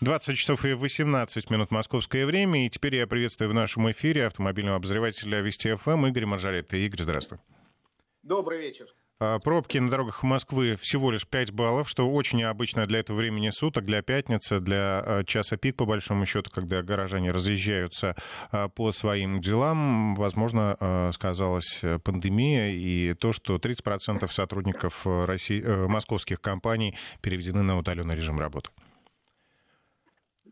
20 часов и 18 минут московское время. И теперь я приветствую в нашем эфире автомобильного обозревателя Вести ФМ Игоря Маржарета. Игорь, здравствуй. Добрый вечер. А, пробки на дорогах Москвы всего лишь 5 баллов, что очень необычно для этого времени суток, для пятницы, для а, часа пик, по большому счету, когда горожане разъезжаются а, по своим делам. Возможно, сказалась пандемия и то, что 30% сотрудников России, э, московских компаний переведены на удаленный режим работы.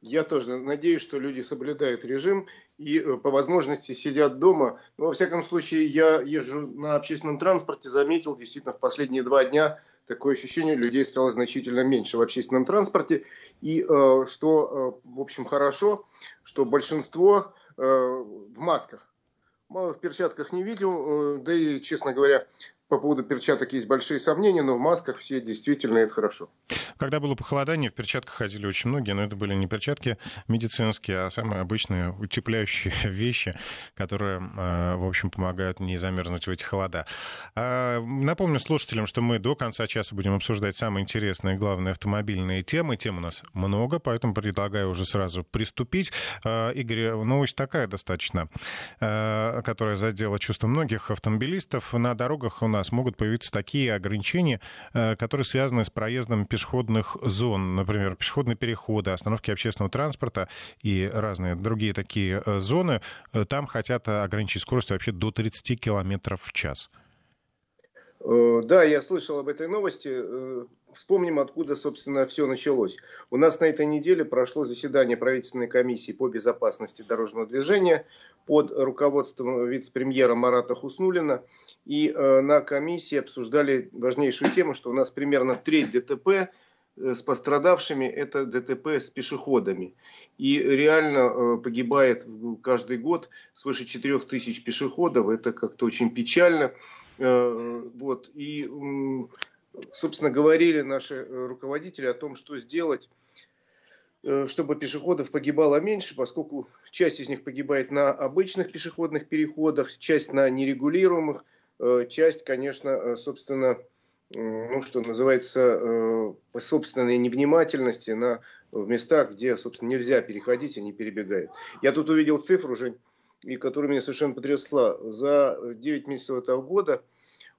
Я тоже надеюсь, что люди соблюдают режим и э, по возможности сидят дома. Но, во всяком случае, я езжу на общественном транспорте, заметил действительно в последние два дня такое ощущение, людей стало значительно меньше в общественном транспорте. И э, что, э, в общем, хорошо, что большинство в масках. Мало в перчатках не видел, да и, честно говоря, по поводу перчаток есть большие сомнения, но в масках все действительно это хорошо. Когда было похолодание, в перчатках ходили очень многие, но это были не перчатки медицинские, а самые обычные утепляющие вещи, которые, а, в общем, помогают не замерзнуть в эти холода. А, напомню слушателям, что мы до конца часа будем обсуждать самые интересные главные автомобильные темы. Тем у нас много, поэтому предлагаю уже сразу приступить. А, Игорь, новость такая достаточно, которая задела чувство многих автомобилистов. На дорогах у нас нас могут появиться такие ограничения, э, которые связаны с проездом пешеходных зон, например, пешеходные переходы, остановки общественного транспорта и разные другие такие э, зоны. Э, там хотят ограничить скорость вообще до 30 км в час. Да, я слышал об этой новости. Вспомним, откуда, собственно, все началось. У нас на этой неделе прошло заседание правительственной комиссии по безопасности дорожного движения под руководством вице-премьера Марата Хуснулина. И э, на комиссии обсуждали важнейшую тему, что у нас примерно треть ДТП э, с пострадавшими – это ДТП с пешеходами. И реально э, погибает каждый год свыше 4 тысяч пешеходов. Это как-то очень печально. Э, вот. И, собственно, говорили наши э, руководители о том, что сделать Э, чтобы пешеходов погибало меньше, поскольку часть из них погибает на обычных пешеходных переходах, часть на нерегулируемых, э, часть, конечно, собственно, ну, что называется, по собственной невнимательности на, в местах, где, собственно, нельзя переходить, они перебегают. Я тут увидел цифру, Жень, и которая меня совершенно потрясла. За 9 месяцев этого года –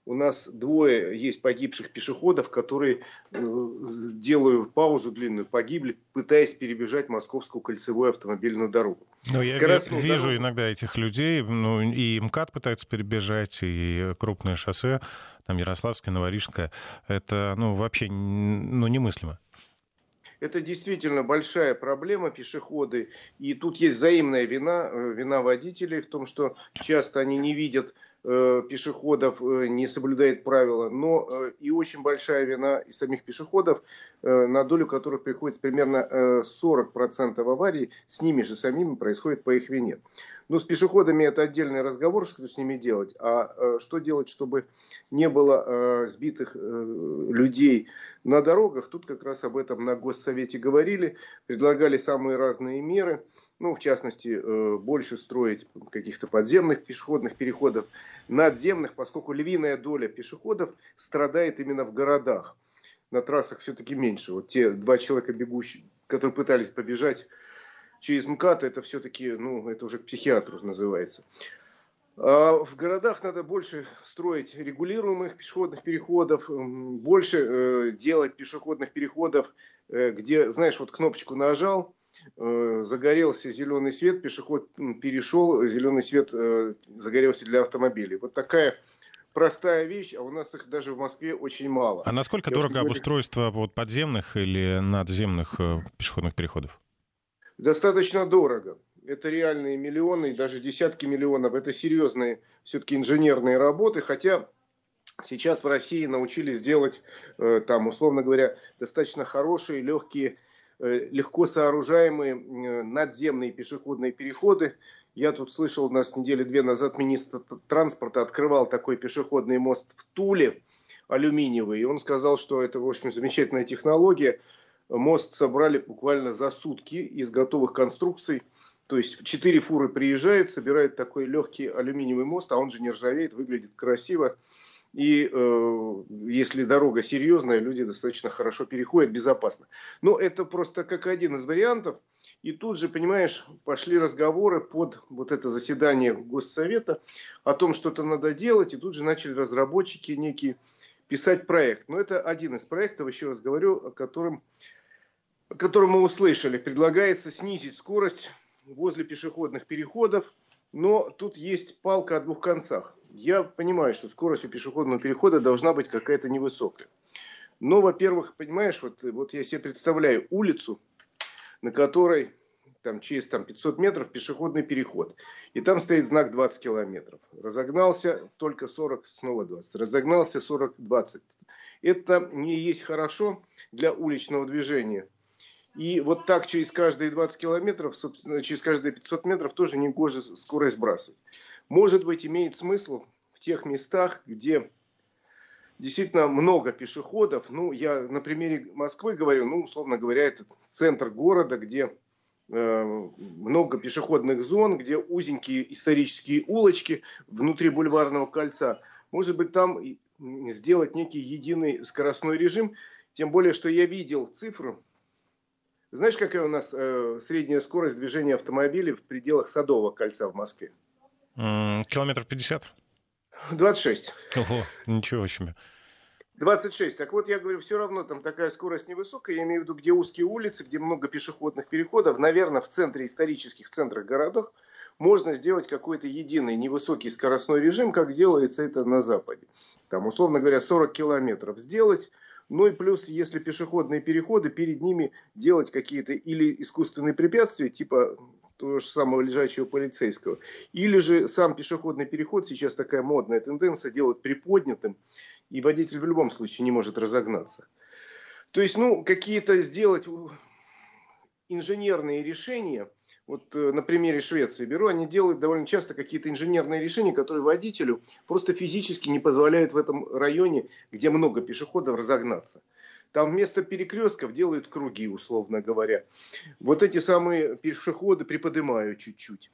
у нас двое есть погибших пешеходов, которые, э, делаю паузу длинную, погибли, пытаясь перебежать московскую кольцевую автомобильную дорогу. Ну, я вижу дорогу... иногда этих людей, ну, и МКАД пытаются перебежать, и крупное шоссе, там Ярославское, Новорижское. Это, ну, вообще, ну, немыслимо. Это действительно большая проблема пешеходы. И тут есть взаимная вина, э, вина водителей в том, что часто они не видят пешеходов э, не соблюдает правила, но э, и очень большая вина и самих пешеходов, на долю которых приходится примерно 40% аварий, с ними же самими происходит по их вине. Ну, с пешеходами это отдельный разговор, что с ними делать. А э, что делать, чтобы не было э, сбитых э, людей на дорогах? Тут как раз об этом на Госсовете говорили, предлагали самые разные меры. Ну, в частности, больше строить каких-то подземных пешеходных переходов, надземных, поскольку львиная доля пешеходов страдает именно в городах. На трассах все-таки меньше. Вот те два человека бегущие, которые пытались побежать через МКАД, это все-таки, ну, это уже к психиатру называется. А в городах надо больше строить регулируемых пешеходных переходов, больше э, делать пешеходных переходов, э, где, знаешь, вот кнопочку нажал, э, загорелся зеленый свет, пешеход перешел, зеленый свет э, загорелся для автомобилей. Вот такая простая вещь, а у нас их даже в Москве очень мало. А насколько Я дорого обустройство вот, подземных или надземных э, пешеходных переходов? достаточно дорого. Это реальные миллионы, даже десятки миллионов. Это серьезные все-таки инженерные работы, хотя сейчас в России научились делать, э, там, условно говоря, достаточно хорошие, легкие, э, легко сооружаемые э, надземные пешеходные переходы. Я тут слышал, у нас недели две назад министр транспорта открывал такой пешеходный мост в Туле, алюминиевый. И он сказал, что это, в общем, замечательная технология. Мост собрали буквально за сутки из готовых конструкций. То есть четыре фуры приезжают, собирают такой легкий алюминиевый мост, а он же не ржавеет, выглядит красиво. И э, если дорога серьезная, люди достаточно хорошо переходят, безопасно. Но это просто как один из вариантов. И тут же, понимаешь, пошли разговоры под вот это заседание Госсовета о том, что это надо делать. И тут же начали разработчики некие писать проект. Но это один из проектов, еще раз говорю, о котором, о котором мы услышали. Предлагается снизить скорость возле пешеходных переходов. Но тут есть палка о двух концах. Я понимаю, что скорость у пешеходного перехода должна быть какая-то невысокая. Но, во-первых, понимаешь, вот, вот я себе представляю улицу, на которой там, через там, 500 метров пешеходный переход. И там стоит знак 20 километров. Разогнался только 40, снова 20. Разогнался 40, 20. Это не есть хорошо для уличного движения. И вот так через каждые 20 километров, собственно, через каждые 500 метров тоже не гоже скорость сбрасывать. Может быть, имеет смысл в тех местах, где действительно много пешеходов. Ну, я на примере Москвы говорю, ну, условно говоря, это центр города, где э, много пешеходных зон, где узенькие исторические улочки внутри бульварного кольца. Может быть, там сделать некий единый скоростной режим. Тем более, что я видел цифру. Знаешь, какая у нас э, средняя скорость движения автомобилей в пределах Садового кольца в Москве? Километров 50? 26. Ого, ничего себе. 26. Так вот, я говорю, все равно там такая скорость невысокая. Я имею в виду, где узкие улицы, где много пешеходных переходов. Наверное, в центре исторических центрах городов можно сделать какой-то единый невысокий скоростной режим, как делается это на Западе. Там, условно говоря, 40 километров сделать. Ну и плюс, если пешеходные переходы, перед ними делать какие-то или искусственные препятствия, типа того же самого лежачего полицейского. Или же сам пешеходный переход, сейчас такая модная тенденция, делать приподнятым, и водитель в любом случае не может разогнаться. То есть, ну, какие-то сделать инженерные решения, вот э, на примере Швеции беру, они делают довольно часто какие-то инженерные решения, которые водителю просто физически не позволяют в этом районе, где много пешеходов, разогнаться. Там вместо перекрестков делают круги, условно говоря. Вот эти самые пешеходы приподнимают чуть-чуть.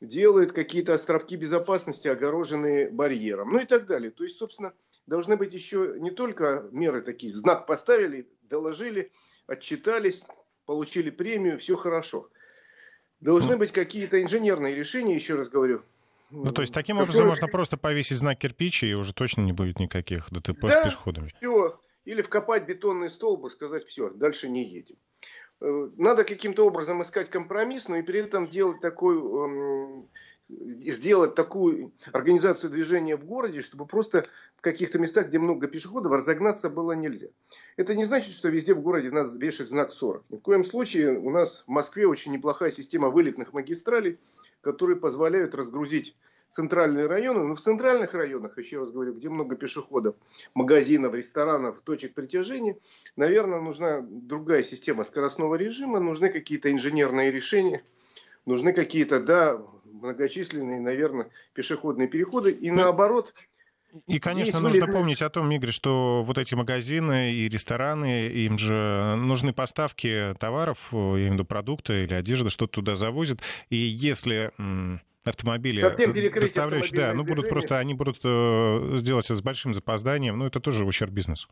Делают какие-то островки безопасности, огороженные барьером. Ну и так далее. То есть, собственно, должны быть еще не только меры такие. Знак поставили, доложили, отчитались, получили премию, все хорошо. Должны быть какие-то инженерные решения, еще раз говорю, ну, то есть, таким образом можно просто повесить знак кирпича, и уже точно не будет никаких ДТП да, с пешеходами. все. Или вкопать бетонный столб и сказать, все, дальше не едем. Э, надо каким-то образом искать компромисс, но и при этом делать такой, эм, сделать такую организацию движения в городе, чтобы просто в каких-то местах, где много пешеходов, разогнаться было нельзя. Это не значит, что везде в городе надо вешать знак 40. Ни в коем случае у нас в Москве очень неплохая система вылетных магистралей, которые позволяют разгрузить центральные районы, но в центральных районах, еще раз говорю, где много пешеходов, магазинов, ресторанов, точек притяжения, наверное, нужна другая система скоростного режима, нужны какие-то инженерные решения, нужны какие-то, да, многочисленные, наверное, пешеходные переходы, и ну, наоборот, и, конечно, нужно вылет... помнить о том, Игорь, что вот эти магазины и рестораны, им же нужны поставки товаров, я имею в виду продукты или одежды, что туда завозят. И если автомобили Совсем доставляющие, да, ну будут просто, они будут э, сделать это с большим запозданием, ну это тоже ущерб бизнесу.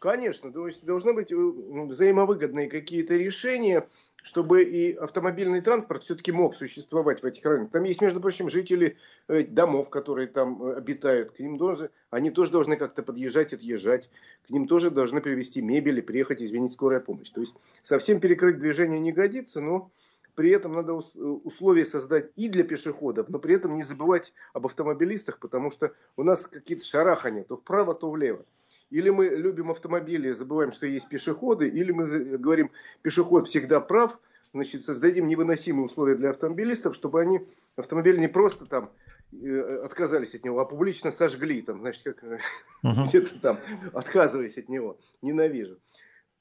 Конечно, то есть должны быть э, взаимовыгодные какие-то решения, чтобы и автомобильный транспорт все-таки мог существовать в этих районах. Там есть, между прочим, жители э, домов, которые там обитают. К ним тоже, они тоже должны как-то подъезжать, отъезжать. К ним тоже должны привезти мебель и приехать, извинить, скорая помощь. То есть совсем перекрыть движение не годится, но при этом надо условия создать и для пешеходов, но при этом не забывать об автомобилистах, потому что у нас какие-то шарахания, то вправо, то влево. Или мы любим автомобили, забываем, что есть пешеходы, или мы говорим, пешеход всегда прав, значит, создадим невыносимые условия для автомобилистов, чтобы они автомобиль не просто там э, отказались от него, а публично сожгли, там, значит, как uh-huh. где-то там, отказываясь от него. Ненавижу.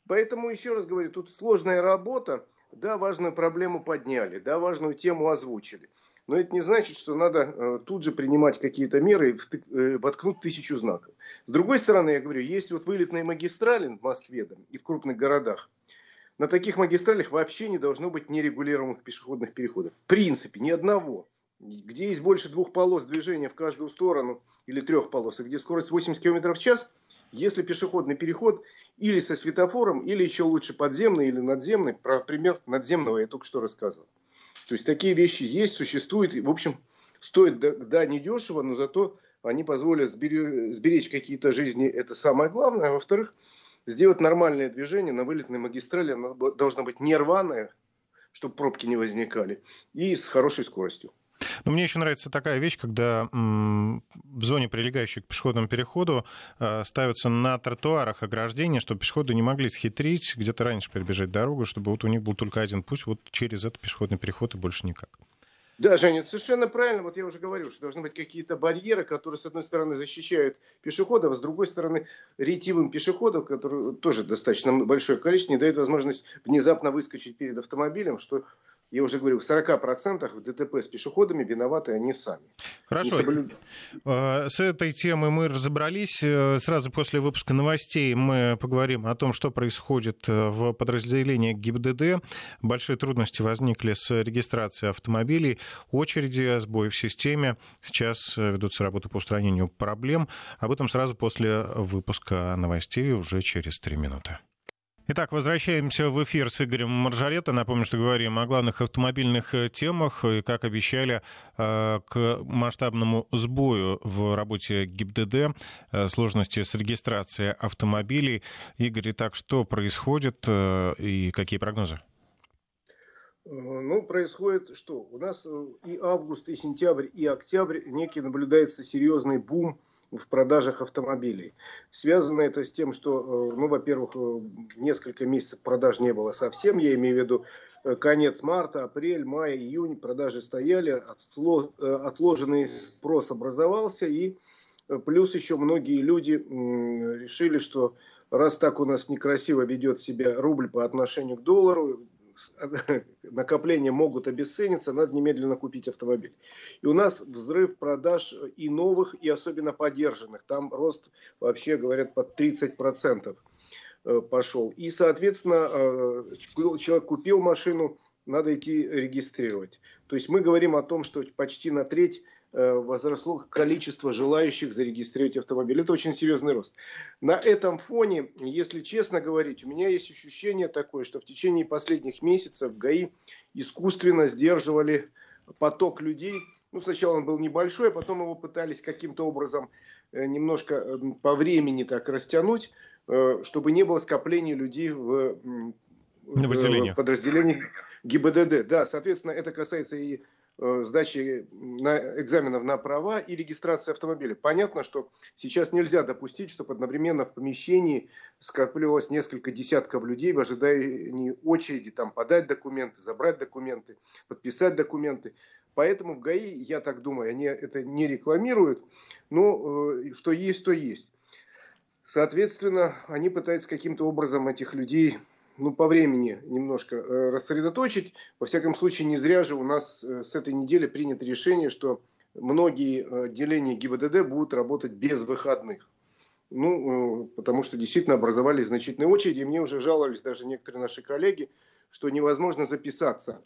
Поэтому, еще раз говорю, тут сложная работа, да, важную проблему подняли, да, важную тему озвучили. Но это не значит, что надо э, тут же принимать какие-то меры и э, воткнуть тысячу знаков. С другой стороны, я говорю, есть вот вылетные магистрали в Москве там, и в крупных городах. На таких магистралях вообще не должно быть нерегулируемых пешеходных переходов. В принципе, ни одного. Где есть больше двух полос движения в каждую сторону или трех полос, и где скорость 80 км в час, если пешеходный переход или со светофором, или еще лучше подземный или надземный, про пример надземного я только что рассказывал. То есть такие вещи есть, существуют, и, в общем, стоит, да, да недешево, но зато они позволят сберечь какие-то жизни, это самое главное. А во-вторых, сделать нормальное движение на вылетной магистрали, оно должно быть не рваное, чтобы пробки не возникали, и с хорошей скоростью. Но мне еще нравится такая вещь, когда в зоне, прилегающей к пешеходному переходу, э, ставятся на тротуарах ограждения, чтобы пешеходы не могли схитрить, где-то раньше перебежать дорогу, чтобы вот у них был только один путь вот через этот пешеходный переход и больше никак. Да, Женя, совершенно правильно. Вот я уже говорил, что должны быть какие-то барьеры, которые, с одной стороны, защищают пешеходов, а с другой стороны, ретивым пешеходам, которые тоже достаточно большое количество, не дают возможность внезапно выскочить перед автомобилем, что я уже говорю, в 40% в ДТП с пешеходами виноваты они сами. Хорошо. А, с этой темой мы разобрались. Э, сразу после выпуска новостей мы поговорим о том, что происходит э, в подразделении ГИБДД. Большие трудности возникли с регистрацией автомобилей, очереди, сбои в системе. Сейчас э, ведутся работы по устранению проблем. Об этом сразу после выпуска новостей уже через три минуты. Итак, возвращаемся в эфир с Игорем Маржарета. Напомню, что говорим о главных автомобильных э, темах. И, как обещали, э, к масштабному сбою в работе ГИБДД, э, сложности с регистрацией автомобилей. Игорь, итак, что происходит и какие прогнозы? Ну, происходит что? У нас и август, и сентябрь, и октябрь некий наблюдается серьезный бум в продажах автомобилей. Связано это с тем, что, э, ну, во-первых, э, несколько месяцев продаж не было совсем, я имею в виду э, конец марта, апрель, май, июнь, продажи стояли, отложенный спрос образовался, и плюс еще многие люди решили, что раз так у нас некрасиво ведет себя рубль по отношению к доллару, накопления могут обесцениться, надо немедленно купить автомобиль. И у нас взрыв продаж и новых, и особенно подержанных. Там рост, вообще говорят, под 30% э, пошел. И, соответственно, э, человек купил машину, надо идти регистрировать. То есть мы говорим о том, что почти на треть возросло количество желающих зарегистрировать автомобиль. Это очень серьезный рост. На этом фоне, если честно говорить, у меня есть ощущение такое, что в течение последних месяцев ГАИ искусственно сдерживали поток людей. Ну, сначала он был небольшой, а потом его пытались каким-то образом э, немножко эм, по времени так растянуть, э, чтобы не было скопления людей в, в подразделении ГИБДД. Да, соответственно, это касается и Э, сдачи на экзаменов на права и регистрации автомобиля. Понятно, что сейчас нельзя допустить, чтобы одновременно в помещении скапливалось несколько десятков людей в ожидании очереди, там, подать документы, забрать документы, подписать документы. Поэтому в ГАИ, я так думаю, они это не рекламируют, но э, что есть, то есть. Соответственно, они пытаются каким-то образом этих людей ну, по времени немножко э, рассредоточить. Во всяком случае, не зря же у нас э, с этой недели принято решение, что многие э, отделения ГИБДД будут работать без выходных. Ну, потому что действительно образовались значительные очереди. И мне уже жаловались даже некоторые наши коллеги, что невозможно записаться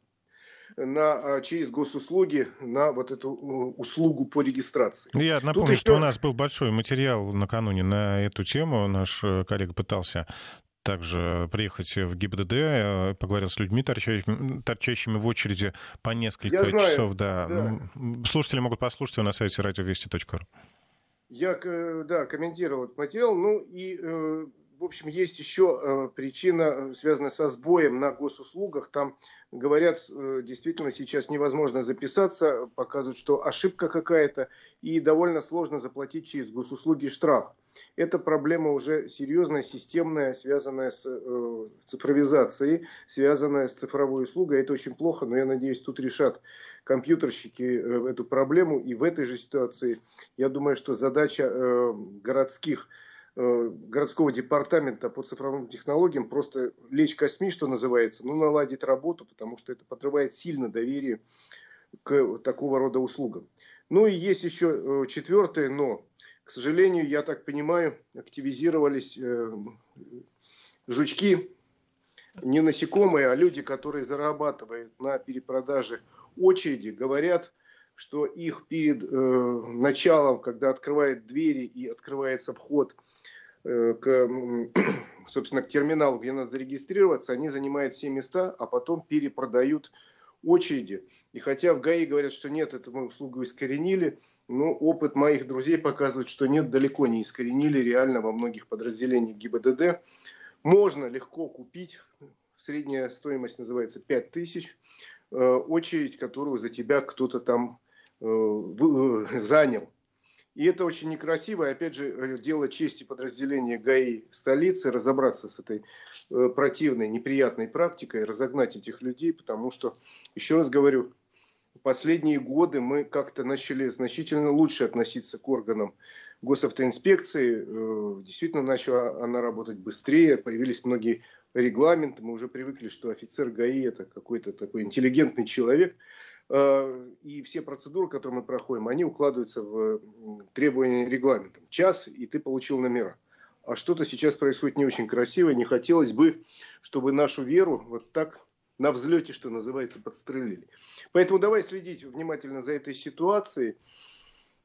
на, через госуслуги на вот эту услугу по регистрации. Я напомню, еще... что у нас был большой материал накануне на эту тему. Наш коллега пытался также приехать в ГИБДД, э, поговорил с людьми, торчащими, торчащими в очереди по несколько Я знаю, часов. Да. да. Слушатели могут послушать его на сайте радиовести.ру. Я, да, комментировал этот материал. Ну и э, в общем, есть еще э, причина, э, связанная со сбоем на госуслугах. Там говорят, э, действительно сейчас невозможно записаться, показывают, что ошибка какая-то, и довольно сложно заплатить через госуслуги штраф. Это проблема уже серьезная, системная, связанная с цифровизацией, связанная с цифровой услугой. Это очень плохо, но я надеюсь, тут решат компьютерщики эту проблему. И в этой же ситуации, я думаю, что задача городских Э, городского департамента по цифровым технологиям просто лечь косми, что называется, ну, наладить работу, потому что это подрывает сильно доверие к такого рода услугам. Ну и есть еще э, четвертое, но, к сожалению, я так понимаю, активизировались э, жучки, не насекомые, а люди, которые зарабатывают на перепродаже очереди, говорят, что их перед э, началом, когда открывают двери и открывается вход э, к, собственно, к терминалу, где надо зарегистрироваться, они занимают все места, а потом перепродают очереди. И хотя в ГАИ говорят, что нет, эту услугу искоренили, но опыт моих друзей показывает, что нет, далеко не искоренили, реально во многих подразделениях ГИБДД. Можно легко купить, средняя стоимость называется 5000, э, очередь, которую за тебя кто-то там э, э, занял. И это очень некрасиво. И опять же, дело чести подразделения ГАИ столицы разобраться с этой противной, неприятной практикой, разогнать этих людей, потому что, еще раз говорю, последние годы мы как-то начали значительно лучше относиться к органам госавтоинспекции. Э, действительно начала она работать быстрее, появились многие регламенты. Мы уже привыкли, что офицер ГАИ это какой-то такой интеллигентный человек. Э, и все процедуры, которые мы проходим, они укладываются в требования регламента. Час, и ты получил номера. А что-то сейчас происходит не очень красиво. Не хотелось бы, чтобы нашу веру вот так на взлете, что называется, подстрелили. Поэтому давай следить внимательно за этой ситуацией.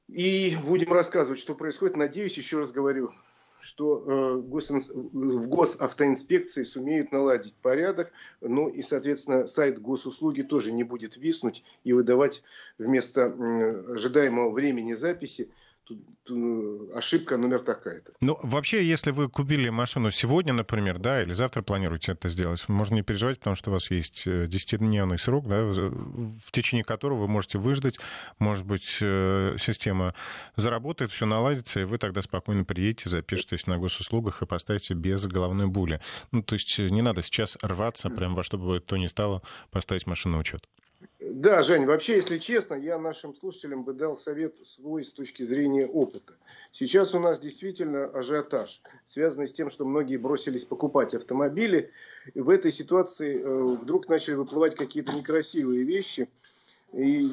И будем рассказывать, что происходит. Надеюсь, еще раз говорю, что э, в госавтоинспекции сумеют наладить порядок, ну и, соответственно, сайт госуслуги тоже не будет виснуть и выдавать вместо ожидаемого времени записи ошибка номер такая-то. Ну, вообще, если вы купили машину сегодня, например, да, или завтра планируете это сделать, можно не переживать, потому что у вас есть 10-дневный э, срок, да, в течение которого вы можете выждать, может быть, э, система заработает, все наладится, и вы тогда спокойно приедете, запишетесь на госуслугах и поставите без головной боли. Ну, то есть э, не надо сейчас рваться прям во что бы то ни стало поставить машину на учет. Да, Жень, вообще, если честно, я нашим слушателям бы дал совет свой с точки зрения опыта. Сейчас у нас действительно ажиотаж, связанный с тем, что многие бросились покупать автомобили. И в этой ситуации э, вдруг начали выплывать какие-то некрасивые вещи. И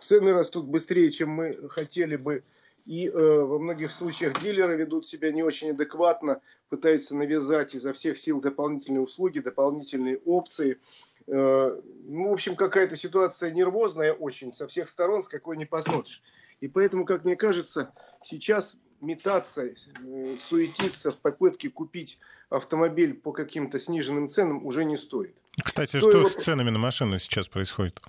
цены растут быстрее, чем мы хотели бы. И э, во многих случаях дилеры ведут себя не очень адекватно, пытаются навязать изо всех сил дополнительные услуги, дополнительные опции. Э, ну, в общем, какая-то ситуация нервозная очень со всех сторон, с какой не посмотришь. И поэтому, как мне кажется, сейчас метаться, э, суетиться в попытке купить автомобиль по каким-то сниженным ценам уже не стоит. Кстати, Стоило... что с ценами на машины сейчас происходит?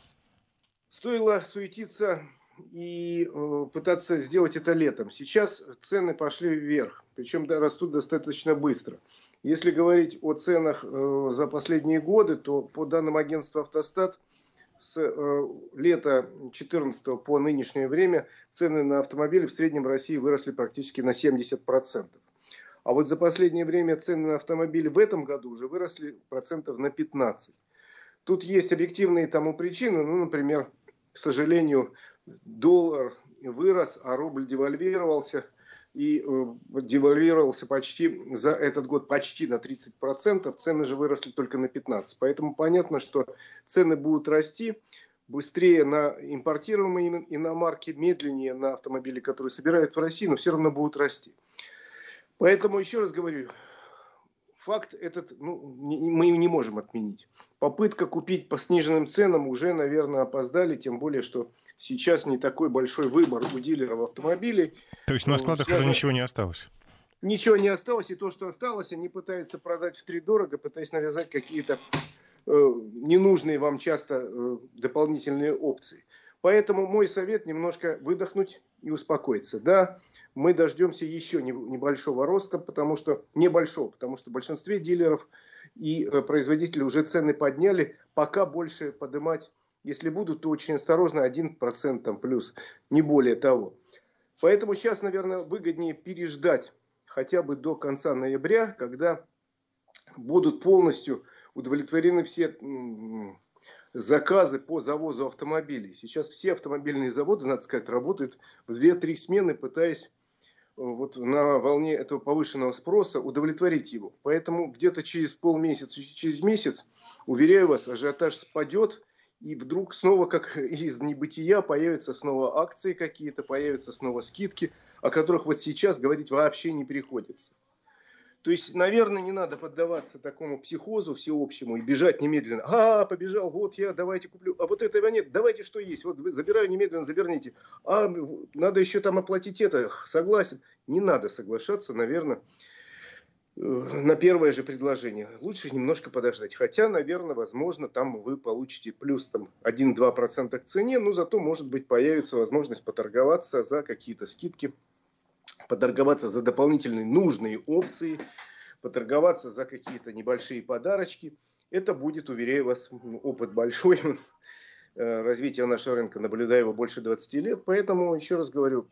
Стоило суетиться и э, пытаться сделать это летом. Сейчас цены пошли вверх, причем да, растут достаточно быстро. Если говорить о ценах э, за последние годы, то по данным агентства «Автостат» с э, лета 2014 по нынешнее время цены на автомобили в среднем в России выросли практически на 70%. А вот за последнее время цены на автомобили в этом году уже выросли процентов на 15. Тут есть объективные тому причины. Ну, например, к сожалению, доллар вырос, а рубль девальвировался – и э, девальвировался почти за этот год почти на 30%, цены же выросли только на 15%. Поэтому понятно, что цены будут расти быстрее на импортируемые иномарки, медленнее на автомобили, которые собирают в России, но все равно будут расти. Поэтому еще раз говорю, факт этот ну, мы не можем отменить. Попытка купить по сниженным ценам уже, наверное, опоздали, тем более, что сейчас не такой большой выбор у дилеров автомобилей. То есть на складах Связано... уже ничего не осталось? Ничего не осталось, и то, что осталось, они пытаются продать в три дорого, пытаясь навязать какие-то э, ненужные вам часто э, дополнительные опции. Поэтому мой совет немножко выдохнуть и успокоиться. Да, мы дождемся еще небольшого роста, потому что небольшого, потому что в большинстве дилеров и э, производителей уже цены подняли, пока больше поднимать если будут, то очень осторожно, 1% там плюс, не более того. Поэтому сейчас, наверное, выгоднее переждать хотя бы до конца ноября, когда будут полностью удовлетворены все заказы по завозу автомобилей. Сейчас все автомобильные заводы, надо сказать, работают в 2-3 смены, пытаясь э, вот на волне этого повышенного спроса удовлетворить его. Поэтому где-то через полмесяца, через месяц, уверяю вас, ажиотаж спадет, и вдруг снова, как из небытия, появятся снова акции какие-то, появятся снова скидки, о которых вот сейчас говорить вообще не приходится. То есть, наверное, не надо поддаваться такому психозу всеобщему и бежать немедленно. А, побежал, вот я, давайте куплю. А вот этого нет, давайте что есть. Вот забираю немедленно, заверните. А, надо еще там оплатить это. Согласен. Не надо соглашаться, наверное, на первое же предложение. Лучше немножко подождать. Хотя, наверное, возможно, там вы получите плюс там 1-2% к цене, но зато, может быть, появится возможность поторговаться за какие-то скидки поторговаться за дополнительные нужные опции, поторговаться за какие-то небольшие подарочки. Это будет, уверяю вас, опыт большой. Э, развитие нашего рынка, наблюдаю его больше 20 лет. Поэтому, еще раз говорю,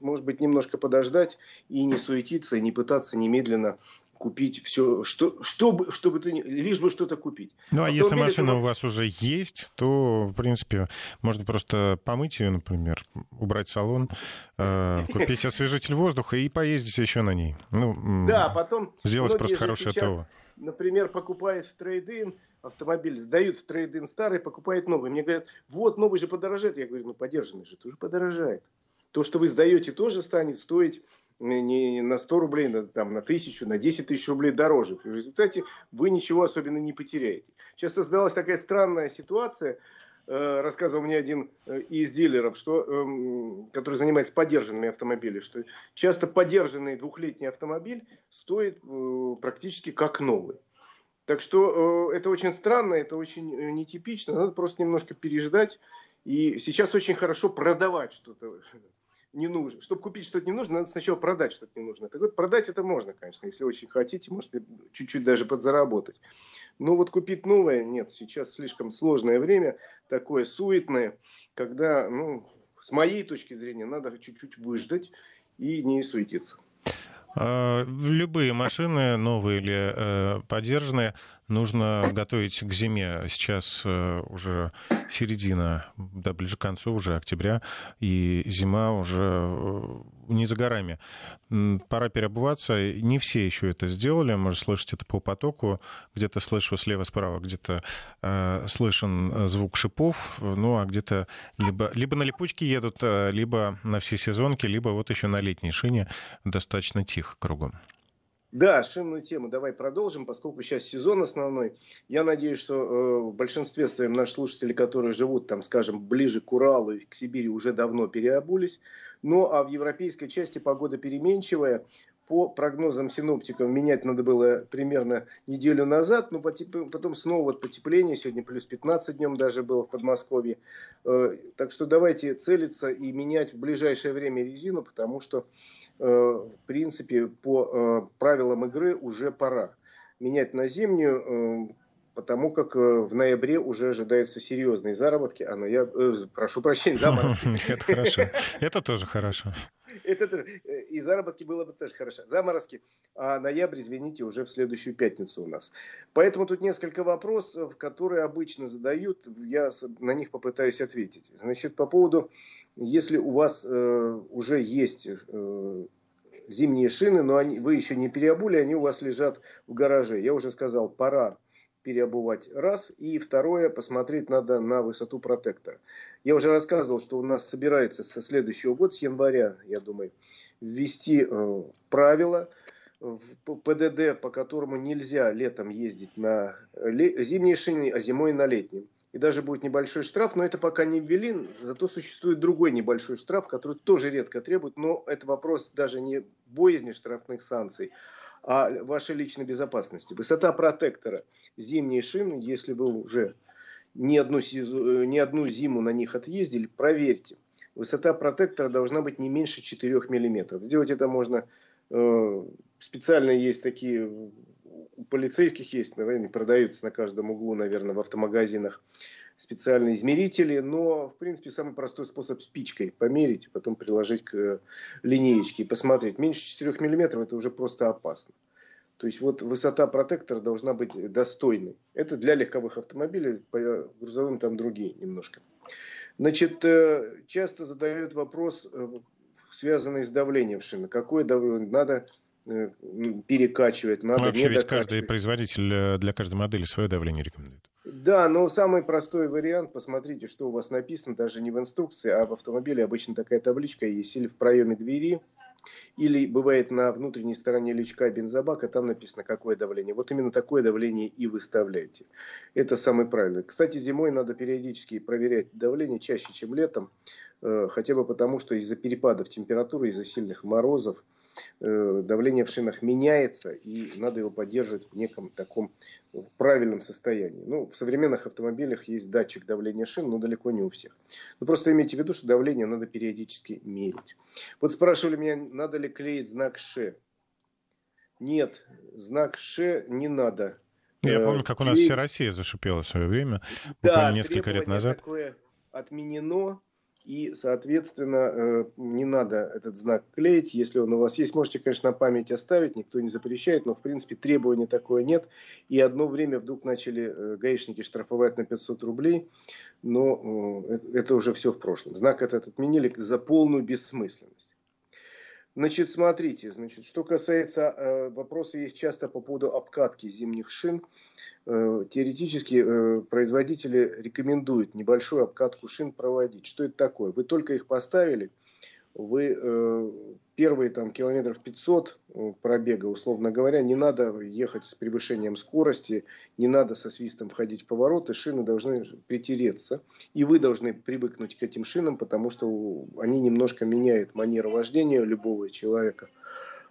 может быть, немножко подождать и не суетиться, и не пытаться немедленно купить все, что, чтобы, чтобы ты, лишь бы что-то купить. Ну, а если машина у вас уже есть, то, в принципе, можно просто помыть ее, например, убрать салон, э, купить освежитель воздуха и поездить еще на ней. Ну, да, потом... Сделать просто хорошее ТО. Например, покупает в трейдин автомобиль, сдают в трейдин старый, покупает новый. Мне говорят, вот, новый же подорожает. Я говорю, ну, подержанный же тоже подорожает. То, что вы сдаете, тоже станет стоить не на 100 рублей, на, там, на 1000, на 10 тысяч рублей дороже. В результате вы ничего особенно не потеряете. Сейчас создалась такая странная ситуация, э, рассказывал мне один э, из дилеров, что, эм, который занимается подержанными автомобилями, что часто подержанный двухлетний автомобиль стоит э, практически как новый. Так что это очень странно, это очень нетипично, надо просто немножко переждать. И сейчас очень хорошо продавать что-то не нужно. Чтобы купить что-то не нужно, надо сначала продать что-то не нужно. Так вот, продать это можно, конечно, если очень хотите, можете чуть-чуть даже подзаработать. Но вот купить новое, нет, сейчас слишком сложное время, такое суетное, когда, ну, с моей точки зрения, надо чуть-чуть выждать и не суетиться. А, любые машины, новые или э, подержанные, нужно готовить к зиме. Сейчас э, уже середина, да, ближе к концу уже октября, и зима уже э, не за горами. Пора переобуваться. Не все еще это сделали. Можно слышать это по потоку. Где-то слышу слева-справа, где-то э, слышен звук шипов. Ну, а где-то либо, либо на липучке едут, э, либо на все сезонки, либо вот еще на летней шине достаточно тихо кругом. Да, шинную тему давай продолжим, поскольку сейчас сезон основной. Я надеюсь, что э, в большинстве своем наши слушатели, которые живут там, скажем, ближе к Уралу и к Сибири, уже давно переобулись. Ну, а в европейской части погода переменчивая. По прогнозам синоптиков менять надо было примерно неделю назад, но потом снова вот потепление, сегодня плюс 15 днем даже было в Подмосковье. Э, так что давайте целиться и менять в ближайшее время резину, потому что в принципе, по э, правилам игры уже пора менять на зимнюю, э, потому как в ноябре уже ожидаются серьезные заработки, а я прошу прощения, заморозки. Это хорошо. Это тоже хорошо. Это и заработки было бы тоже хорошо. Заморозки. А ноябрь, извините, уже в следующую пятницу у нас. Поэтому тут несколько вопросов, которые обычно задают. Я на них попытаюсь ответить. Значит, по поводу если у вас э, уже есть э, зимние шины, но они, вы еще не переобули, они у вас лежат в гараже. Я уже сказал, пора переобувать раз. И второе, посмотреть надо на высоту протектора. Я уже рассказывал, что у нас собирается со следующего года, с января, я думаю, ввести э, правила в ПДД, по которому нельзя летом ездить на зимние шины, а зимой на летнем и даже будет небольшой штраф, но это пока не ввели, зато существует другой небольшой штраф, который тоже редко требует, но это вопрос даже не боязни штрафных санкций, а вашей личной безопасности. Высота протектора, зимние шины, если вы уже не одну, не одну зиму на них отъездили, проверьте. Высота протектора должна быть не меньше 4 мм. Сделать это можно, э, специально есть такие у полицейских есть, наверное, продаются на каждом углу, наверное, в автомагазинах специальные измерители, но, в принципе, самый простой способ спичкой померить, потом приложить к линеечке и посмотреть. Меньше 4 мм это уже просто опасно. То есть вот высота протектора должна быть достойной. Это для легковых автомобилей, по грузовым там другие немножко. Значит, э, часто задают вопрос, э, связанный с давлением шины. Какое давление? Надо Э, перекачивать, надо ну, Вообще ведь каждый производитель э, для каждой модели свое давление рекомендует. Да, но самый простой вариант, посмотрите, что у вас написано, даже не в инструкции, а в автомобиле обычно такая табличка есть, или в проеме двери, Или бывает на внутренней стороне лючка бензобака, там написано какое давление. Вот именно такое давление и выставляйте. Это самое правильное. Кстати, зимой надо периодически проверять давление чаще, чем летом. Э, хотя бы потому, что из-за перепадов температуры, из-за сильных морозов, Э, давление в шинах меняется, и надо его поддерживать в неком таком правильном состоянии. Ну, в современных автомобилях есть датчик давления шин, но далеко не у всех. Но просто имейте в виду, что давление надо периодически мерить. Вот спрашивали меня, надо ли клеить знак Ш. Нет, знак Ш не надо. Я помню, как у нас вся Россия зашипела в свое время, буквально да, несколько лет назад. такое отменено, и, соответственно, э, не надо этот знак клеить. Если он у вас есть, можете, конечно, на память оставить, никто не запрещает, но, в принципе, требования такое нет. И одно время вдруг начали э, гаишники штрафовать на 500 рублей, но э, это уже все в прошлом. Знак этот отменили за полную бессмысленность. Значит, смотрите, значит, что касается э, вопроса есть часто по поводу обкатки зимних шин. Э, теоретически э, производители рекомендуют небольшую обкатку шин проводить. Что это такое? Вы только их поставили, вы э, первые там километров 500 э, пробега, условно говоря, не надо ехать с превышением скорости, не надо со свистом входить в повороты, шины должны притереться. И вы должны привыкнуть к этим шинам, потому что они немножко меняют манеру вождения любого человека.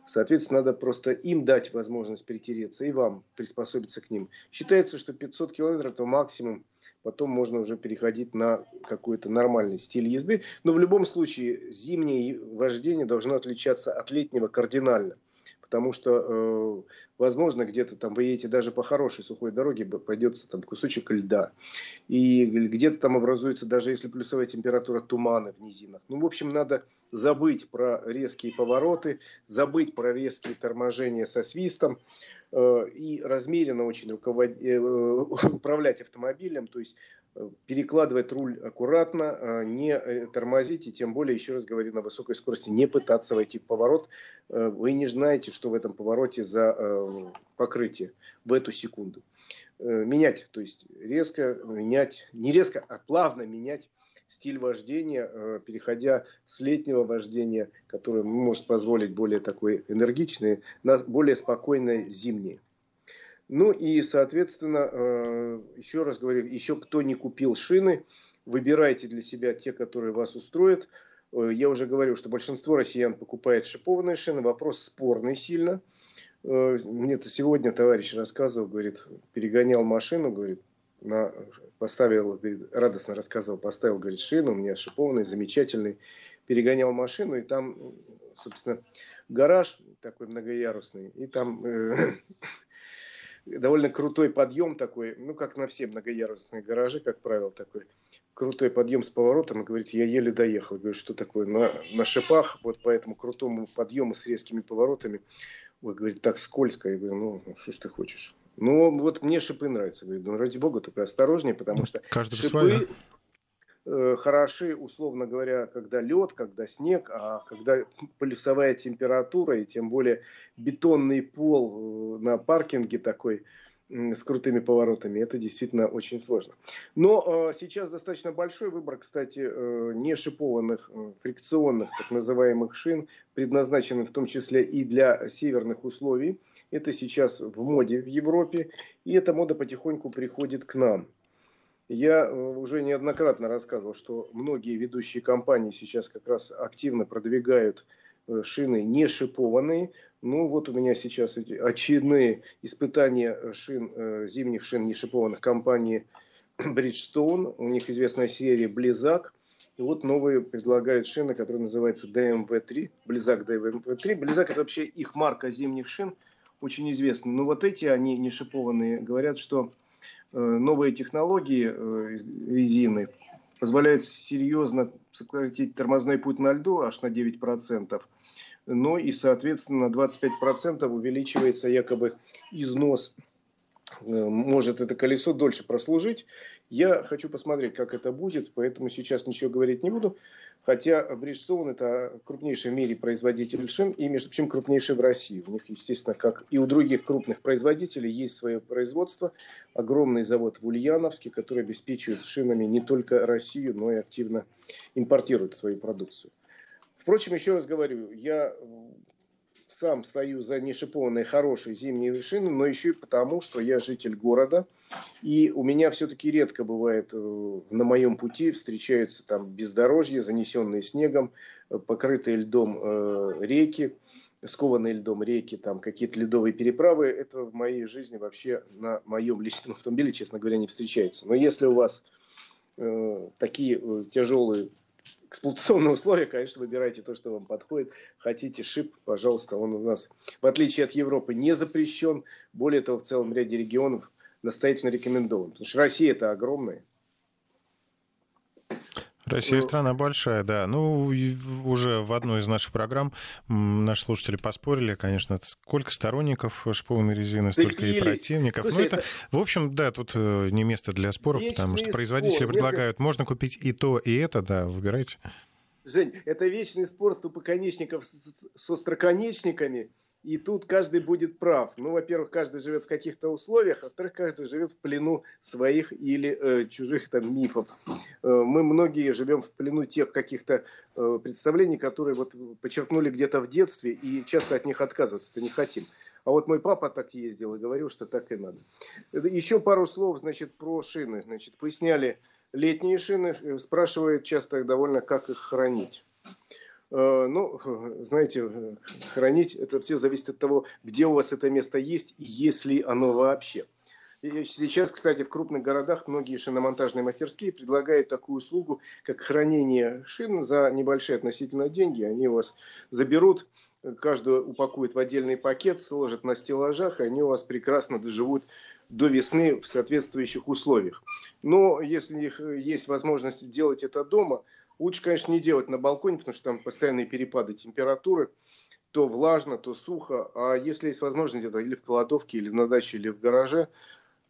Соответственно, надо просто им дать возможность притереться и вам приспособиться к ним. Считается, что 500 километров это максимум потом можно уже переходить на какой-то нормальный стиль езды. Но в любом случае зимнее вождение должно отличаться от летнего кардинально. Потому что, э, возможно, где-то там вы едете даже по хорошей сухой дороге, пойдется там кусочек льда. И где-то там образуется, даже если плюсовая температура, туманы в низинах. Ну, в общем, надо забыть про резкие повороты, забыть про резкие торможения со свистом. Э, и размеренно очень руковод... Э, управлять автомобилем, то есть перекладывать руль аккуратно, не тормозить и тем более, еще раз говорю, на высокой скорости не пытаться войти в поворот. Вы не знаете, что в этом повороте за покрытие в эту секунду. Менять, то есть резко менять, не резко, а плавно менять стиль вождения, э, переходя с летнего вождения, которое может позволить более такой энергичный, на более спокойное зимнее. Ну и, соответственно, э, еще раз говорю, еще кто не купил шины, выбирайте для себя те, которые вас устроят. Э, я уже говорил, что большинство россиян покупает шипованные шины. Вопрос спорный сильно. Мне-то сегодня товарищ рассказывал, говорит, перегонял машину, говорит, на, поставил, говорит, радостно рассказывал, поставил, говорит, шину, у меня шипованный, замечательный, перегонял машину, и там, собственно, гараж такой многоярусный, и там э, довольно крутой подъем такой, ну, как на все многоярусные гаражи, как правило, такой крутой подъем с поворотом, и говорит, я еле доехал. Говорю, что такое? На, на шипах, вот по этому крутому подъему с резкими поворотами, Ой, говорит, так скользко. Я говорю, ну, что ж ты хочешь? Ну, вот мне шипы нравятся. Говорит, ну, ради бога, только осторожнее, потому что Каждый шипы хороши, условно говоря, когда лед, когда снег, а когда полюсовая температура и тем более бетонный пол э, на паркинге такой – с крутыми поворотами. Это действительно очень сложно. Но э, сейчас достаточно большой выбор, кстати, э, не шипованных, э, фрикционных так называемых шин, предназначенных в том числе и для северных условий. Это сейчас в моде в Европе, и эта мода потихоньку приходит к нам. Я э, уже неоднократно рассказывал, что многие ведущие компании сейчас как раз активно продвигают Э, шины не шипованные. Ну вот у меня сейчас эти очередные испытания шин, э, зимних шин не шипованных компании Bridgestone. У них известная серия Blizzak. И вот новые предлагают шины, которые называются DMV3. Blizzak DMV3. Blizzak это вообще их марка зимних шин. Очень известна. Но вот эти, они не шипованные, говорят, что новые технологии резины позволяют серьезно сократить тормозной путь на льду аж на 9% но и, соответственно, на 25% увеличивается якобы износ. Э, может это колесо дольше прослужить. Я хочу посмотреть, как это будет, поэтому сейчас ничего говорить не буду. Хотя Bridgestone это крупнейший в мире производитель шин и, между прочим, крупнейший в России. У них, естественно, как и у других крупных производителей, есть свое производство. Огромный завод в Ульяновске, который обеспечивает шинами не только Россию, но и активно импортирует свою продукцию. Впрочем, еще раз говорю, я сам стою за нешипованные хорошие зимние шины, но еще и потому, что я житель города. И у меня все-таки редко бывает э, на моем пути встречаются там бездорожья, занесенные снегом, э, покрытые льдом э, реки, скованные льдом реки, там какие-то ледовые переправы. Это в моей жизни вообще на моем личном автомобиле, честно говоря, не встречается. Но если у вас такие тяжелые эксплуатационные условия, конечно, выбирайте то, что вам подходит. Хотите шип, пожалуйста, он у нас, в отличие от Европы, не запрещен. Более того, в целом ряде регионов настоятельно рекомендован. Потому что Россия это огромная. Россия ну, страна большая, да. Ну, уже в одной из наших программ наши слушатели поспорили, конечно, сколько сторонников шипованной резины, столько и противников. Слушай, ну, это, это, в общем, да, тут э, не место для споров, потому что производители спор. предлагают, это... можно купить и то, и это, да, выбирайте. Жень, это вечный спор тупоконечников с остроконечниками, и тут каждый будет прав. Ну, во-первых, каждый живет в каких-то условиях, а во-вторых, каждый живет в плену своих или э, чужих там мифов. Э, мы многие живем в плену тех каких-то э, представлений, которые вот подчеркнули где-то в детстве, и часто от них отказываться-то не хотим. А вот мой папа так ездил и говорил, что так и надо. Еще пару слов, значит, про шины. Значит, вы сняли летние шины, э, спрашивают часто довольно, как их хранить. Э, ну, знаете, хранить это все зависит от того, где у вас это место есть и есть ли оно вообще. Сейчас, кстати, в крупных городах многие шиномонтажные мастерские предлагают такую услугу, как хранение шин за небольшие относительно деньги. Они у вас заберут, каждую упакуют в отдельный пакет, сложат на стеллажах, и они у вас прекрасно доживут до весны в соответствующих условиях. Но если их есть возможность делать это дома – Лучше, конечно, не делать на балконе, потому что там постоянные перепады температуры. То влажно, то сухо. А если есть возможность где-то или в кладовке, или на даче, или в гараже,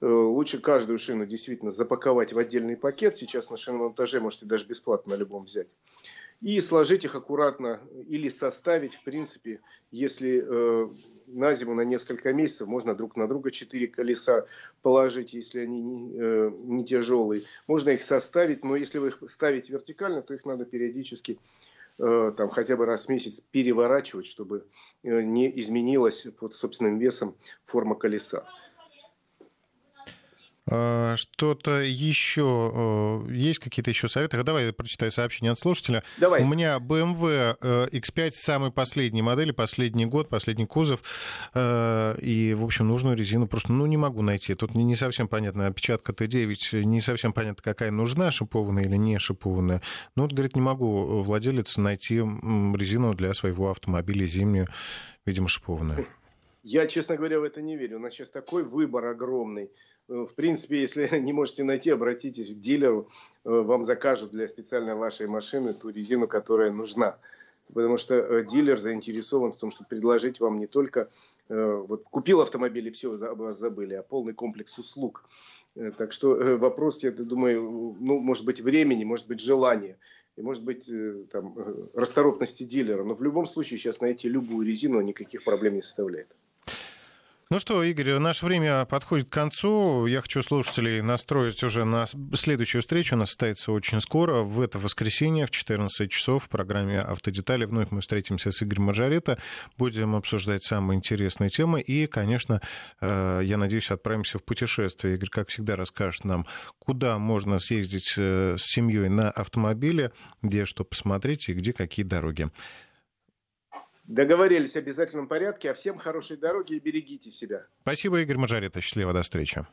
э, лучше каждую шину действительно запаковать в отдельный пакет. Сейчас на шиномонтаже можете даже бесплатно на любом взять и сложить их аккуратно или составить, в принципе, если э, на зиму на несколько месяцев можно друг на друга четыре колеса положить, если они не, э, не тяжелые. Можно их составить, но если вы их ставите вертикально, то их надо периодически э, там хотя бы раз в месяц переворачивать, чтобы э, не изменилась под собственным весом форма колеса. А, что-то еще э, есть какие-то еще советы? Давай я прочитаю сообщение от слушателя. Давай. У меня BMW X5 э, самой последней модели, последний год, последний кузов. Э, и, в общем, нужную резину просто ну, не могу найти. Тут не совсем понятно. Опечатка Т9, не совсем понятно, какая нужна, шипованная или не шипованная. Ну, вот, говорит, не могу владелец найти резину для своего автомобиля зимнюю, видимо, шипованную. Я, честно говоря, в это не верю. У нас сейчас такой выбор огромный. Э, в принципе, если не можете найти, обратитесь к дилеру, э, вам закажут для специальной вашей машины ту резину, которая нужна. Потому что э, дилер заинтересован в том, чтобы предложить вам не только вот купил автомобиль и все, вас забыли, а полный комплекс услуг. Так что вопрос, я думаю, ну, может быть, времени, может быть, желания и, может быть, там, расторопности дилера. Но в любом случае сейчас найти любую резину никаких проблем не составляет. Ну что, Игорь, наше время подходит к концу. Я хочу слушателей настроить уже на следующую встречу. Она состоится очень скоро, в это воскресенье в 14 часов в программе «Автодетали». Вновь мы встретимся с Игорем Мажорето. Будем обсуждать самые интересные темы. И, конечно, э, я надеюсь, отправимся в путешествие. Игорь, как всегда, расскажет нам, куда можно съездить э, с семьей на автомобиле, где что посмотреть и где какие дороги. Договорились в обязательном порядке. А всем хорошей дороги и берегите себя. Спасибо, Игорь Мажарета. Счастливо, до встречи.